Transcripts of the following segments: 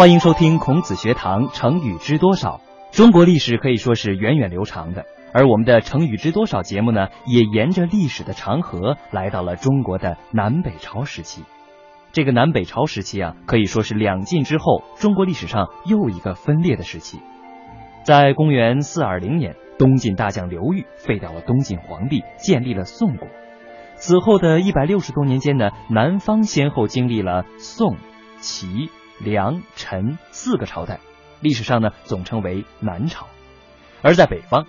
欢迎收听孔子学堂成语知多少。中国历史可以说是源远流长的，而我们的成语知多少节目呢，也沿着历史的长河来到了中国的南北朝时期。这个南北朝时期啊，可以说是两晋之后中国历史上又一个分裂的时期。在公元四二零年，东晋大将刘裕废掉了东晋皇帝，建立了宋国。此后的一百六十多年间呢，南方先后经历了宋、齐、梁、陈四个朝代，历史上呢总称为南朝。而在北方，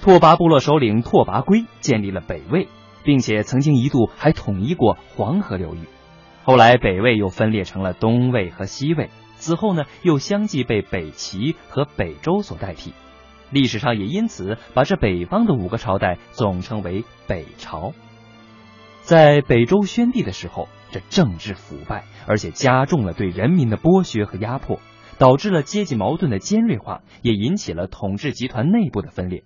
拓跋部落首领拓跋圭建立了北魏，并且曾经一度还统一过黄河流域。后来北魏又分裂成了东魏和西魏，此后呢又相继被北齐和北周所代替。历史上也因此把这北方的五个朝代总称为北朝。在北周宣帝的时候，这政治腐败，而且加重了对人民的剥削和压迫，导致了阶级矛盾的尖锐化，也引起了统治集团内部的分裂。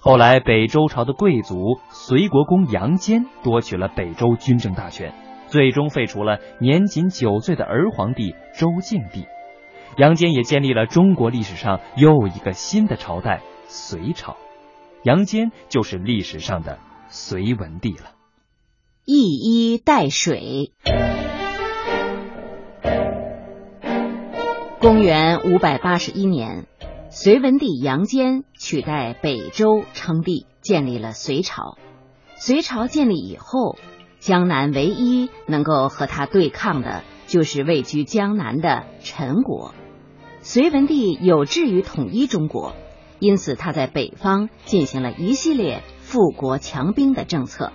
后来，北周朝的贵族隋国公杨坚夺取了北周军政大权，最终废除了年仅九岁的儿皇帝周敬帝。杨坚也建立了中国历史上又一个新的朝代——隋朝。杨坚就是历史上的隋文帝了。一衣带水。公元五百八十一年，隋文帝杨坚取代北周称帝，建立了隋朝。隋朝建立以后，江南唯一能够和他对抗的，就是位居江南的陈国。隋文帝有志于统一中国，因此他在北方进行了一系列富国强兵的政策。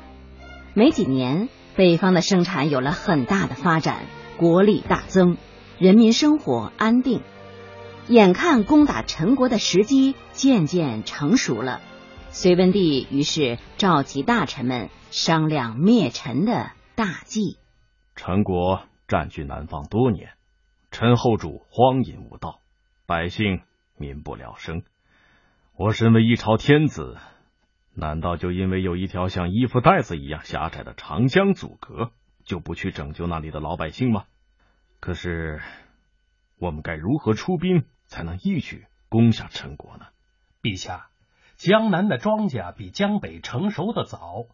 没几年，北方的生产有了很大的发展，国力大增，人民生活安定。眼看攻打陈国的时机渐渐成熟了，隋文帝于是召集大臣们商量灭陈的大计。陈国占据南方多年，陈后主荒淫无道，百姓民不聊生。我身为一朝天子。难道就因为有一条像衣服带子一样狭窄的长江阻隔，就不去拯救那里的老百姓吗？可是，我们该如何出兵才能一举攻下陈国呢？陛下，江南的庄稼比江北成熟的早，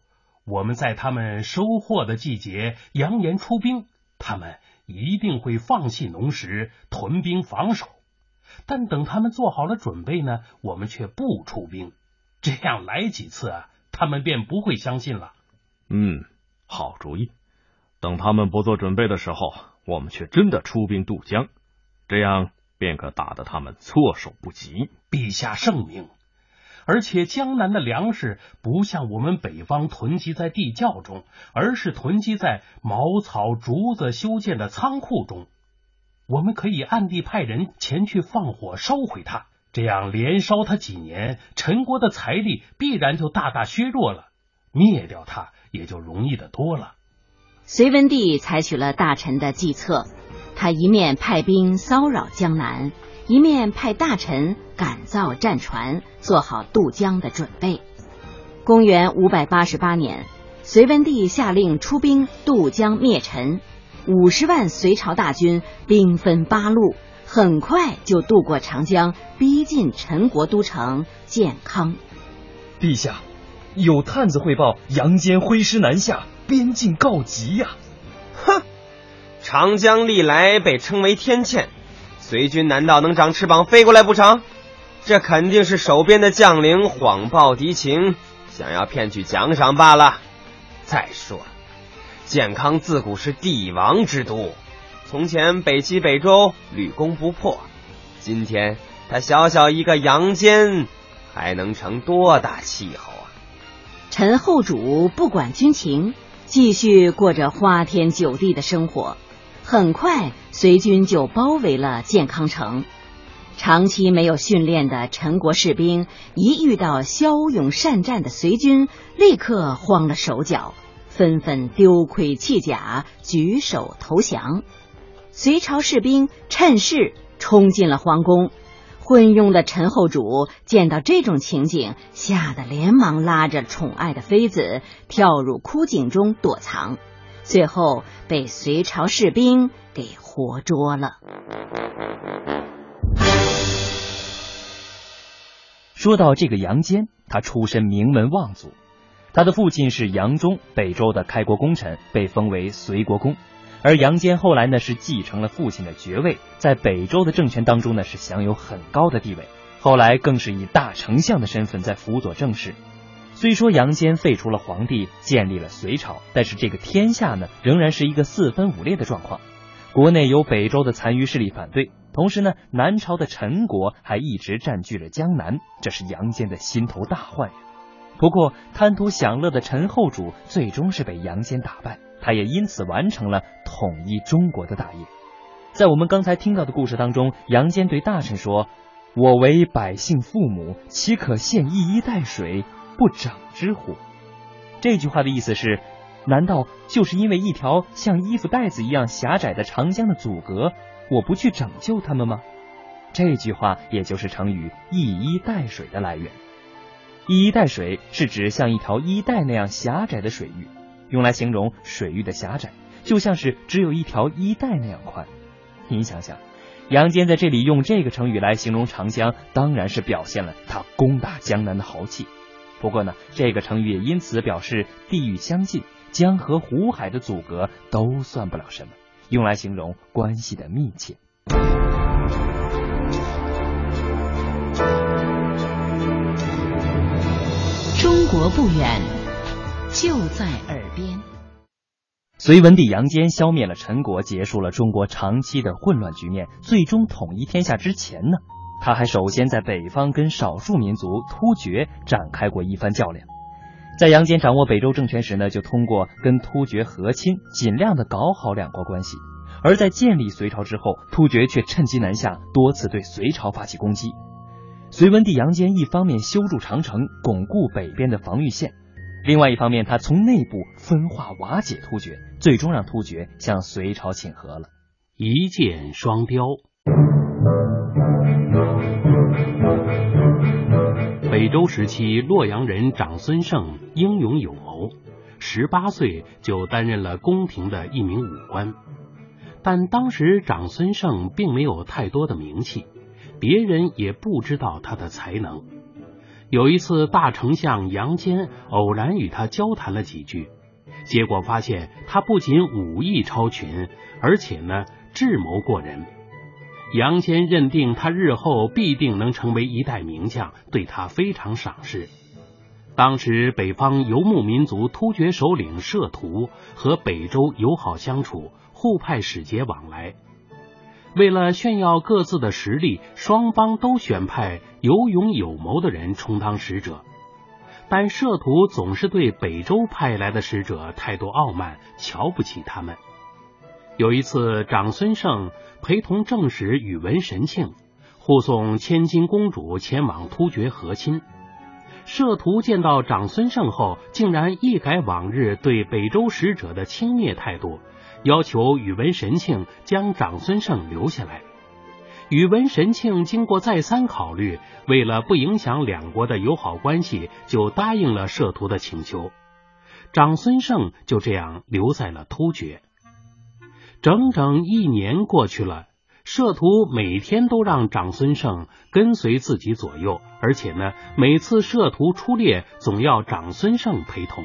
我们在他们收获的季节扬言出兵，他们一定会放弃农时，屯兵防守。但等他们做好了准备呢，我们却不出兵。这样来几次，他们便不会相信了。嗯，好主意。等他们不做准备的时候，我们却真的出兵渡江，这样便可打得他们措手不及。陛下圣明。而且江南的粮食不像我们北方囤积在地窖中，而是囤积在茅草、竹子修建的仓库中。我们可以暗地派人前去放火烧毁它。这样连烧他几年，陈国的财力必然就大大削弱了，灭掉他也就容易的多了。隋文帝采取了大臣的计策，他一面派兵骚扰江南，一面派大臣赶造战船，做好渡江的准备。公元五百八十八年，隋文帝下令出兵渡江灭陈，五十万隋朝大军兵分八路。很快就渡过长江，逼近陈国都城建康。陛下，有探子汇报，杨坚挥师南下，边境告急呀！哼，长江历来被称为天堑，隋军难道能长翅膀飞过来不成？这肯定是守边的将领谎报敌情，想要骗取奖赏罢了。再说，建康自古是帝王之都。从前北齐北周屡攻不破，今天他小小一个杨坚，还能成多大气候啊？陈后主不管军情，继续过着花天酒地的生活。很快，隋军就包围了建康城。长期没有训练的陈国士兵，一遇到骁勇善战的隋军，立刻慌了手脚，纷纷丢盔弃甲，举手投降。隋朝士兵趁势冲进了皇宫昏庸的陈后主见到这种情景吓得连忙拉着宠爱的妃子跳入枯井中躲藏最后被隋朝士兵给活捉了。说到这个杨坚他出身名门望族他的父亲是杨宗北周的开国功臣被封为隋国公。而杨坚后来呢，是继承了父亲的爵位，在北周的政权当中呢，是享有很高的地位。后来更是以大丞相的身份在辅佐政事。虽说杨坚废除了皇帝，建立了隋朝，但是这个天下呢，仍然是一个四分五裂的状况。国内有北周的残余势力反对，同时呢，南朝的陈国还一直占据了江南，这是杨坚的心头大患呀。不过，贪图享乐的陈后主最终是被杨坚打败，他也因此完成了统一中国的大业。在我们刚才听到的故事当中，杨坚对大臣说：“我为百姓父母，岂可献一衣带水？”不长之乎？这句话的意思是：难道就是因为一条像衣服带子一样狭窄的长江的阻隔，我不去拯救他们吗？这句话也就是成语“一衣带水”的来源。一衣带水是指像一条衣带那样狭窄的水域，用来形容水域的狭窄，就像是只有一条衣带那样宽。您想想，杨坚在这里用这个成语来形容长江，当然是表现了他攻打江南的豪气。不过呢，这个成语也因此表示地域相近，江河湖海的阻隔都算不了什么，用来形容关系的密切。中国不远，就在耳。隋文帝杨坚消灭了陈国，结束了中国长期的混乱局面，最终统一天下之前呢？他还首先在北方跟少数民族突厥展开过一番较量，在杨坚掌握北周政权时呢，就通过跟突厥和亲，尽量的搞好两国关系；而在建立隋朝之后，突厥却趁机南下，多次对隋朝发起攻击。隋文帝杨坚一方面修筑长城，巩固北边的防御线，另外一方面他从内部分化瓦解突厥，最终让突厥向隋朝请和了。一箭双雕。北周时期，洛阳人长孙晟英勇有谋，十八岁就担任了宫廷的一名武官。但当时长孙晟并没有太多的名气，别人也不知道他的才能。有一次，大丞相杨坚偶然与他交谈了几句，结果发现他不仅武艺超群，而且呢智谋过人。杨坚认定他日后必定能成为一代名将，对他非常赏识。当时北方游牧民族突厥首领摄图和北周友好相处，互派使节往来。为了炫耀各自的实力，双方都选派有勇有谋的人充当使者。但摄图总是对北周派来的使者态度傲慢，瞧不起他们。有一次，长孙晟陪同正使宇文神庆护送千金公主前往突厥和亲。摄图见到长孙晟后，竟然一改往日对北周使者的轻蔑态度，要求宇文神庆将长孙晟留下来。宇文神庆经过再三考虑，为了不影响两国的友好关系，就答应了摄图的请求。长孙晟就这样留在了突厥。整整一年过去了，摄图每天都让长孙晟跟随自己左右，而且呢，每次摄图出猎总要长孙晟陪同。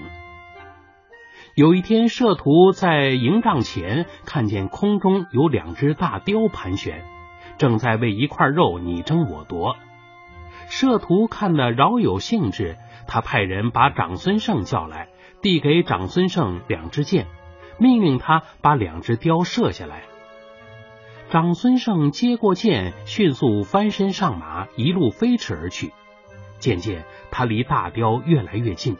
有一天，摄图在营帐前看见空中有两只大雕盘旋，正在为一块肉你争我夺。摄图看得饶有兴致，他派人把长孙晟叫来，递给长孙晟两支箭。命令他把两只雕射下来。长孙晟接过箭，迅速翻身上马，一路飞驰而去。渐渐，他离大雕越来越近。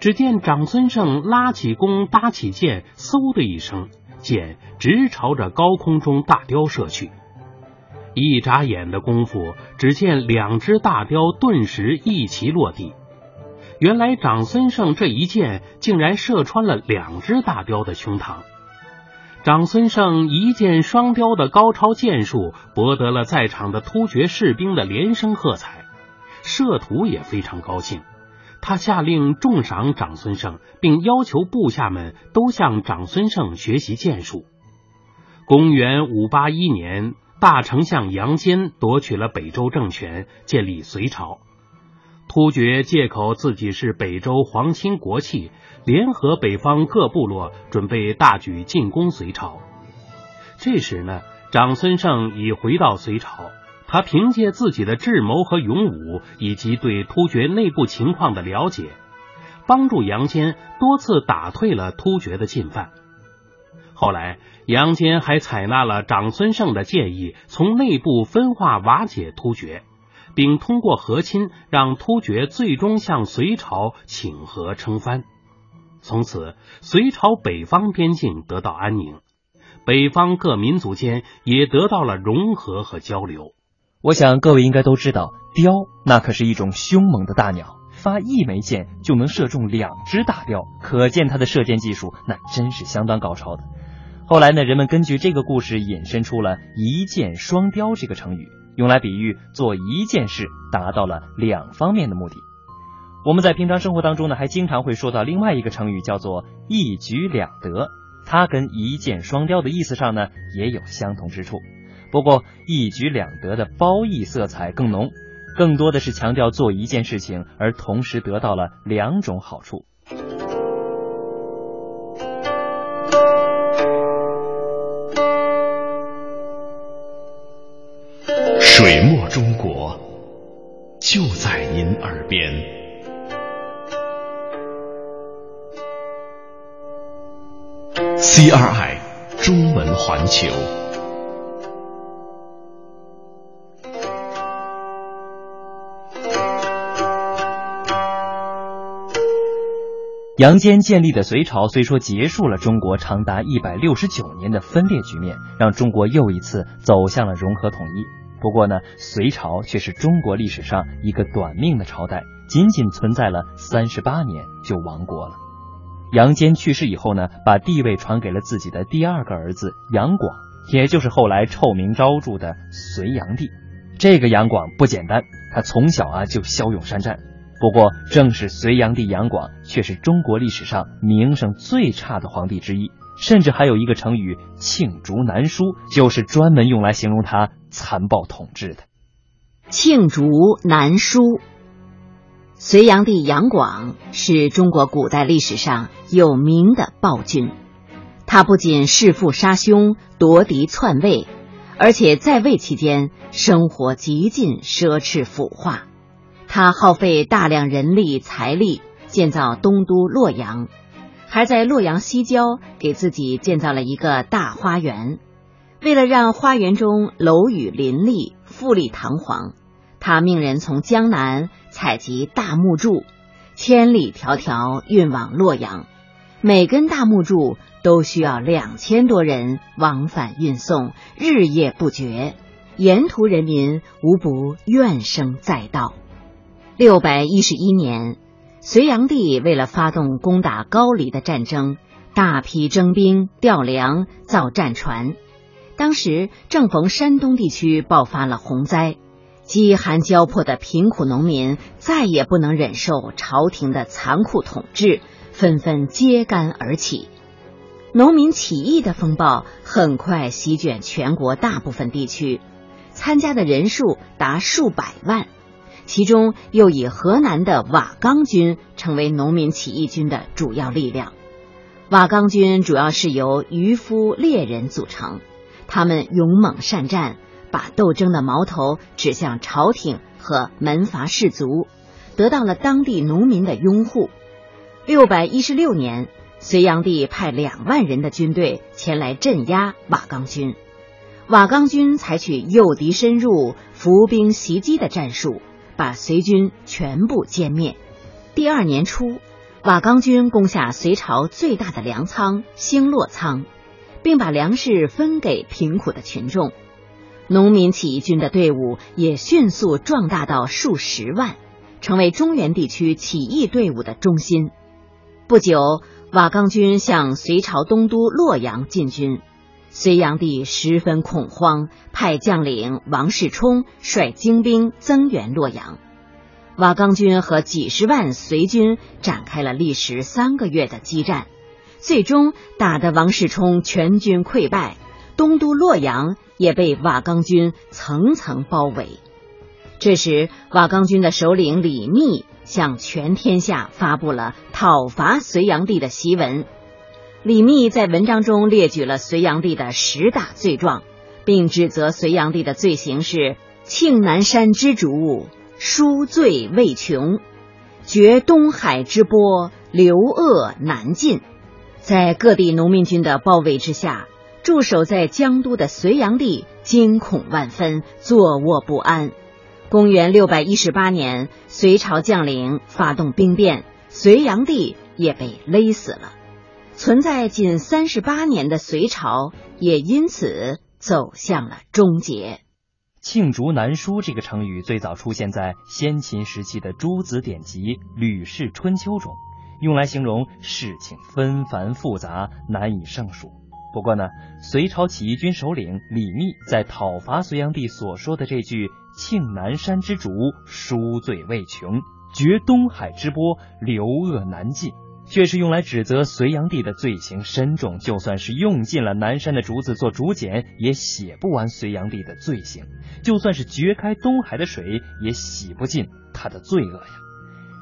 只见长孙晟拉起弓，搭起箭，嗖的一声，箭直朝着高空中大雕射去。一眨眼的功夫，只见两只大雕顿时一齐落地。原来长孙晟这一箭竟然射穿了两只大雕的胸膛。长孙晟一箭双雕的高超箭术，博得了在场的突厥士兵的连声喝彩。摄图也非常高兴，他下令重赏长孙晟，并要求部下们都向长孙晟学习剑术。公元五八一年，大丞相杨坚夺取了北周政权，建立隋朝。突厥借口自己是北周皇亲国戚，联合北方各部落，准备大举进攻隋朝。这时呢，长孙晟已回到隋朝，他凭借自己的智谋和勇武，以及对突厥内部情况的了解，帮助杨坚多次打退了突厥的进犯。后来，杨坚还采纳了长孙晟的建议，从内部分化瓦解突厥。并通过和亲，让突厥最终向隋朝请和称藩。从此，隋朝北方边境得到安宁，北方各民族间也得到了融合和交流。我想各位应该都知道，雕那可是一种凶猛的大鸟，发一枚箭就能射中两只大雕，可见它的射箭技术那真是相当高超的。后来呢，人们根据这个故事引申出了一箭双雕这个成语。用来比喻做一件事达到了两方面的目的。我们在平常生活当中呢，还经常会说到另外一个成语，叫做一举两得。它跟一箭双雕的意思上呢，也有相同之处。不过一举两得的褒义色彩更浓，更多的是强调做一件事情而同时得到了两种好处。水墨中国就在您耳边，CRI 中文环球。杨坚建立的隋朝虽说结束了中国长达一百六十九年的分裂局面，让中国又一次走向了融合统一。不过呢，隋朝却是中国历史上一个短命的朝代，仅仅存在了三十八年就亡国了。杨坚去世以后呢，把地位传给了自己的第二个儿子杨广，也就是后来臭名昭著的隋炀帝。这个杨广不简单，他从小啊就骁勇善战。不过，正是隋炀帝杨广，却是中国历史上名声最差的皇帝之一。甚至还有一个成语“罄竹难书”，就是专门用来形容他残暴统治的。罄竹难书。隋炀帝杨广是中国古代历史上有名的暴君，他不仅弑父杀兄、夺嫡篡位，而且在位期间生活极尽奢侈腐化。他耗费大量人力财力建造东都洛阳。还在洛阳西郊给自己建造了一个大花园，为了让花园中楼宇林立、富丽堂皇，他命人从江南采集大木柱，千里迢迢运往洛阳，每根大木柱都需要两千多人往返运送，日夜不绝，沿途人民无不怨声载道。六百一十一年。隋炀帝为了发动攻打高丽的战争，大批征兵调粮造战船。当时正逢山东地区爆发了洪灾，饥寒交迫的贫苦农民再也不能忍受朝廷的残酷统治，纷纷揭竿而起。农民起义的风暴很快席卷全国大部分地区，参加的人数达数百万。其中又以河南的瓦岗军成为农民起义军的主要力量。瓦岗军主要是由渔夫猎人组成，他们勇猛善战，把斗争的矛头指向朝廷和门阀士族，得到了当地农民的拥护。六百一十六年，隋炀帝派两万人的军队前来镇压瓦岗军，瓦岗军采取诱敌深入、伏兵袭击的战术。把隋军全部歼灭。第二年初，瓦岗军攻下隋朝最大的粮仓兴洛仓，并把粮食分给贫苦的群众。农民起义军的队伍也迅速壮大到数十万，成为中原地区起义队伍的中心。不久，瓦岗军向隋朝东都洛阳进军。隋炀帝十分恐慌，派将领王世充率精兵增援洛阳。瓦岗军和几十万隋军展开了历时三个月的激战，最终打得王世充全军溃败，东都洛阳也被瓦岗军层层包围。这时，瓦岗军的首领李密向全天下发布了讨伐隋炀帝的檄文。李密在文章中列举了隋炀帝的十大罪状，并指责隋炀帝的罪行是庆南山之主，书罪未穷，绝东海之波，流恶难尽。在各地农民军的包围之下，驻守在江都的隋炀帝惊恐万分，坐卧不安。公元六百一十八年，隋朝将领发动兵变，隋炀帝也被勒死了。存在仅三十八年的隋朝也因此走向了终结。罄竹难书这个成语最早出现在先秦时期的诸子典籍《吕氏春秋》中，用来形容事情纷繁复杂、难以胜数。不过呢，隋朝起义军首领李密在讨伐隋炀帝所说的这句“庆南山之竹，书罪未穷，绝东海之波，流恶难尽”，却是用来指责隋炀帝的罪行深重。就算是用尽了南山的竹子做竹简，也写不完隋炀帝的罪行；就算是掘开东海的水，也洗不尽他的罪恶呀。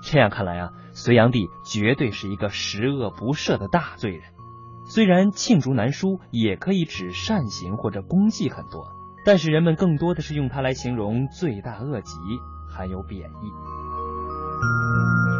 这样看来啊，隋炀帝绝对是一个十恶不赦的大罪人。虽然罄竹难书也可以指善行或者功绩很多，但是人们更多的是用它来形容罪大恶极，含有贬义。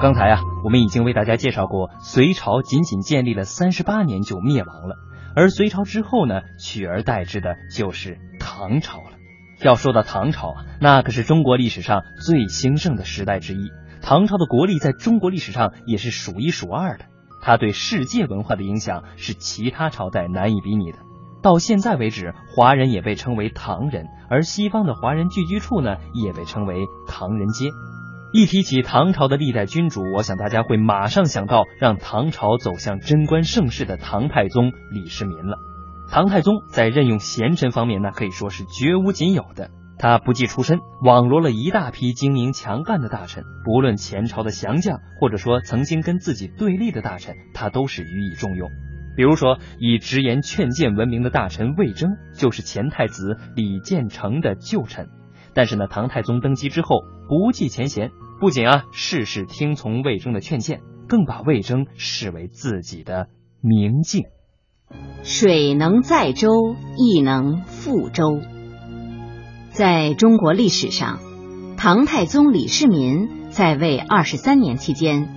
刚才啊，我们已经为大家介绍过，隋朝仅仅建立了三十八年就灭亡了，而隋朝之后呢，取而代之的就是唐朝了。要说到唐朝啊，那可是中国历史上最兴盛的时代之一。唐朝的国力在中国历史上也是数一数二的，它对世界文化的影响是其他朝代难以比拟的。到现在为止，华人也被称为唐人，而西方的华人聚居处呢，也被称为唐人街。一提起唐朝的历代君主，我想大家会马上想到让唐朝走向贞观盛世的唐太宗李世民了。唐太宗在任用贤臣方面，那可以说是绝无仅有的。他不计出身，网罗了一大批精明强干的大臣，不论前朝的降将，或者说曾经跟自己对立的大臣，他都是予以重用。比如说，以直言劝谏闻名的大臣魏征，就是前太子李建成的旧臣。但是呢，唐太宗登基之后，不计前嫌，不仅啊事事听从魏征的劝谏，更把魏征视为自己的明镜。水能载舟，亦能覆舟。在中国历史上，唐太宗李世民在位二十三年期间，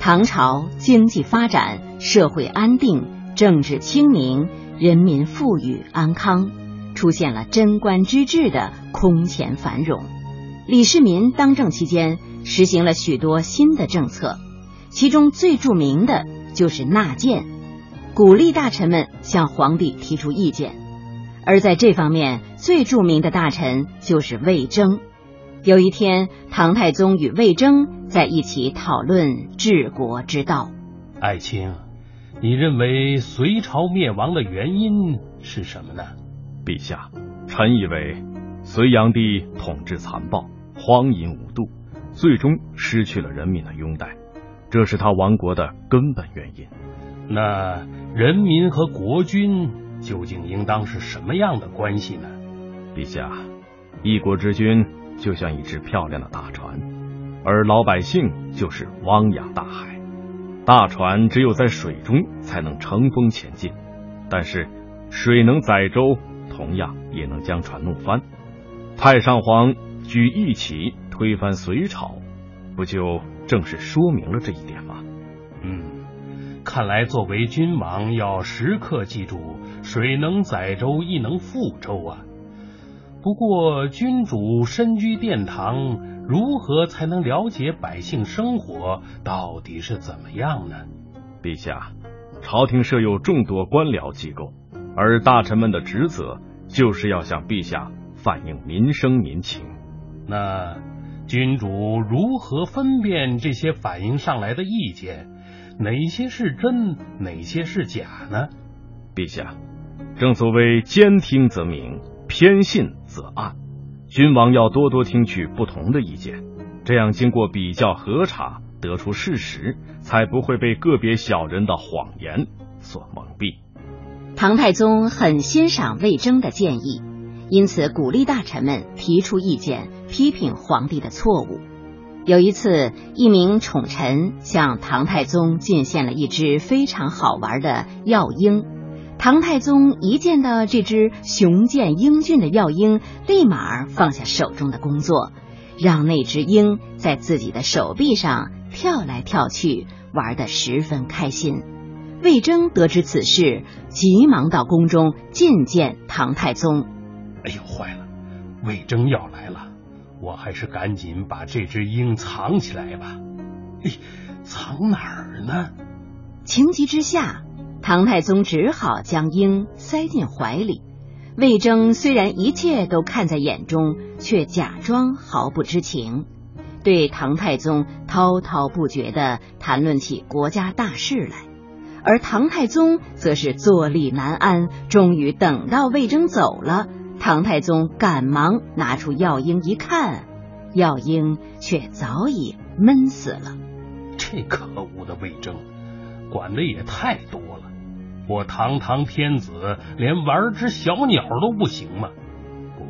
唐朝经济发展，社会安定，政治清明，人民富裕安康，出现了贞观之治的空前繁荣。李世民当政期间，实行了许多新的政策，其中最著名的就是纳谏。鼓励大臣们向皇帝提出意见，而在这方面最著名的大臣就是魏征。有一天，唐太宗与魏征在一起讨论治国之道。爱卿，你认为隋朝灭亡的原因是什么呢？陛下，臣以为隋炀帝统治残暴、荒淫无度，最终失去了人民的拥戴，这是他亡国的根本原因。那人民和国君究竟应当是什么样的关系呢？陛下，一国之君就像一只漂亮的大船，而老百姓就是汪洋大海。大船只有在水中才能乘风前进，但是水能载舟，同样也能将船弄翻。太上皇举义旗推翻隋朝，不就正是说明了这一点吗？嗯。看来，作为君王，要时刻记住“水能载舟，亦能覆舟”啊。不过，君主身居殿堂，如何才能了解百姓生活到底是怎么样呢？陛下，朝廷设有众多官僚机构，而大臣们的职责就是要向陛下反映民生民情。那君主如何分辨这些反映上来的意见？哪些是真，哪些是假呢？陛下，正所谓兼听则明，偏信则暗。君王要多多听取不同的意见，这样经过比较核查，得出事实，才不会被个别小人的谎言所蒙蔽。唐太宗很欣赏魏征的建议，因此鼓励大臣们提出意见，批评皇帝的错误。有一次，一名宠臣向唐太宗进献了一只非常好玩的药鹰。唐太宗一见到这只雄健英俊的药鹰，立马放下手中的工作，让那只鹰在自己的手臂上跳来跳去，玩得十分开心。魏征得知此事，急忙到宫中觐见唐太宗。哎呦，坏了！魏征要来了。我还是赶紧把这只鹰藏起来吧。藏哪儿呢？情急之下，唐太宗只好将鹰塞进怀里。魏征虽然一切都看在眼中，却假装毫不知情，对唐太宗滔滔不绝的谈论起国家大事来。而唐太宗则是坐立难安。终于等到魏征走了。唐太宗赶忙拿出药鹰一看，药鹰却早已闷死了。这可恶的魏征，管的也太多了！我堂堂天子，连玩只小鸟都不行吗？不，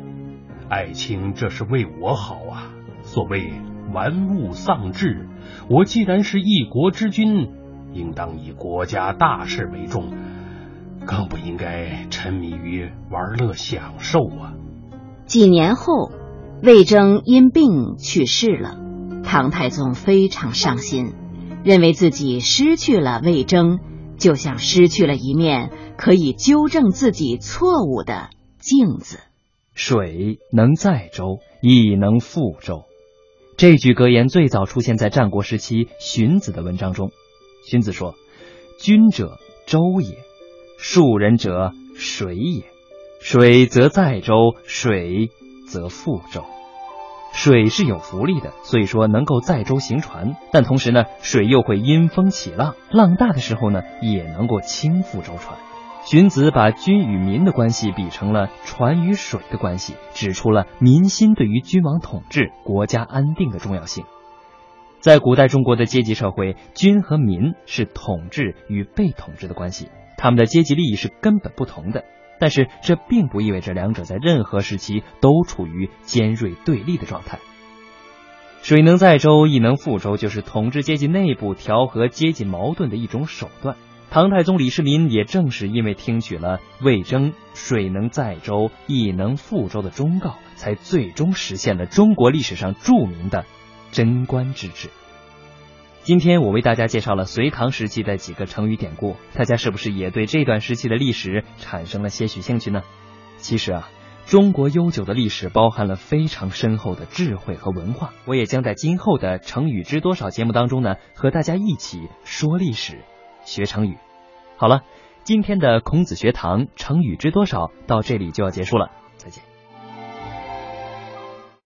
爱卿这是为我好啊！所谓玩物丧志，我既然是一国之君，应当以国家大事为重。更不应该沉迷于玩乐享受啊！几年后，魏征因病去世了，唐太宗非常伤心，认为自己失去了魏征，就像失去了一面可以纠正自己错误的镜子。水能载舟，亦能覆舟。这句格言最早出现在战国时期荀子的文章中。荀子说：“君者，舟也。”庶人者水也，水则载舟，水则覆舟。水是有浮力的，所以说能够载舟行船。但同时呢，水又会因风起浪，浪大的时候呢，也能够倾覆舟船。荀子把君与民的关系比成了船与水的关系，指出了民心对于君王统治、国家安定的重要性。在古代中国的阶级社会，君和民是统治与被统治的关系。他们的阶级利益是根本不同的，但是这并不意味着两者在任何时期都处于尖锐对立的状态。水能载舟，亦能覆舟，就是统治阶级内部调和阶级矛盾的一种手段。唐太宗李世民也正是因为听取了魏征“水能载舟，亦能覆舟”的忠告，才最终实现了中国历史上著名的贞观之治。今天我为大家介绍了隋唐时期的几个成语典故，大家是不是也对这段时期的历史产生了些许兴趣呢？其实啊，中国悠久的历史包含了非常深厚的智慧和文化。我也将在今后的成语知多少节目当中呢，和大家一起说历史、学成语。好了，今天的孔子学堂成语知多少到这里就要结束了。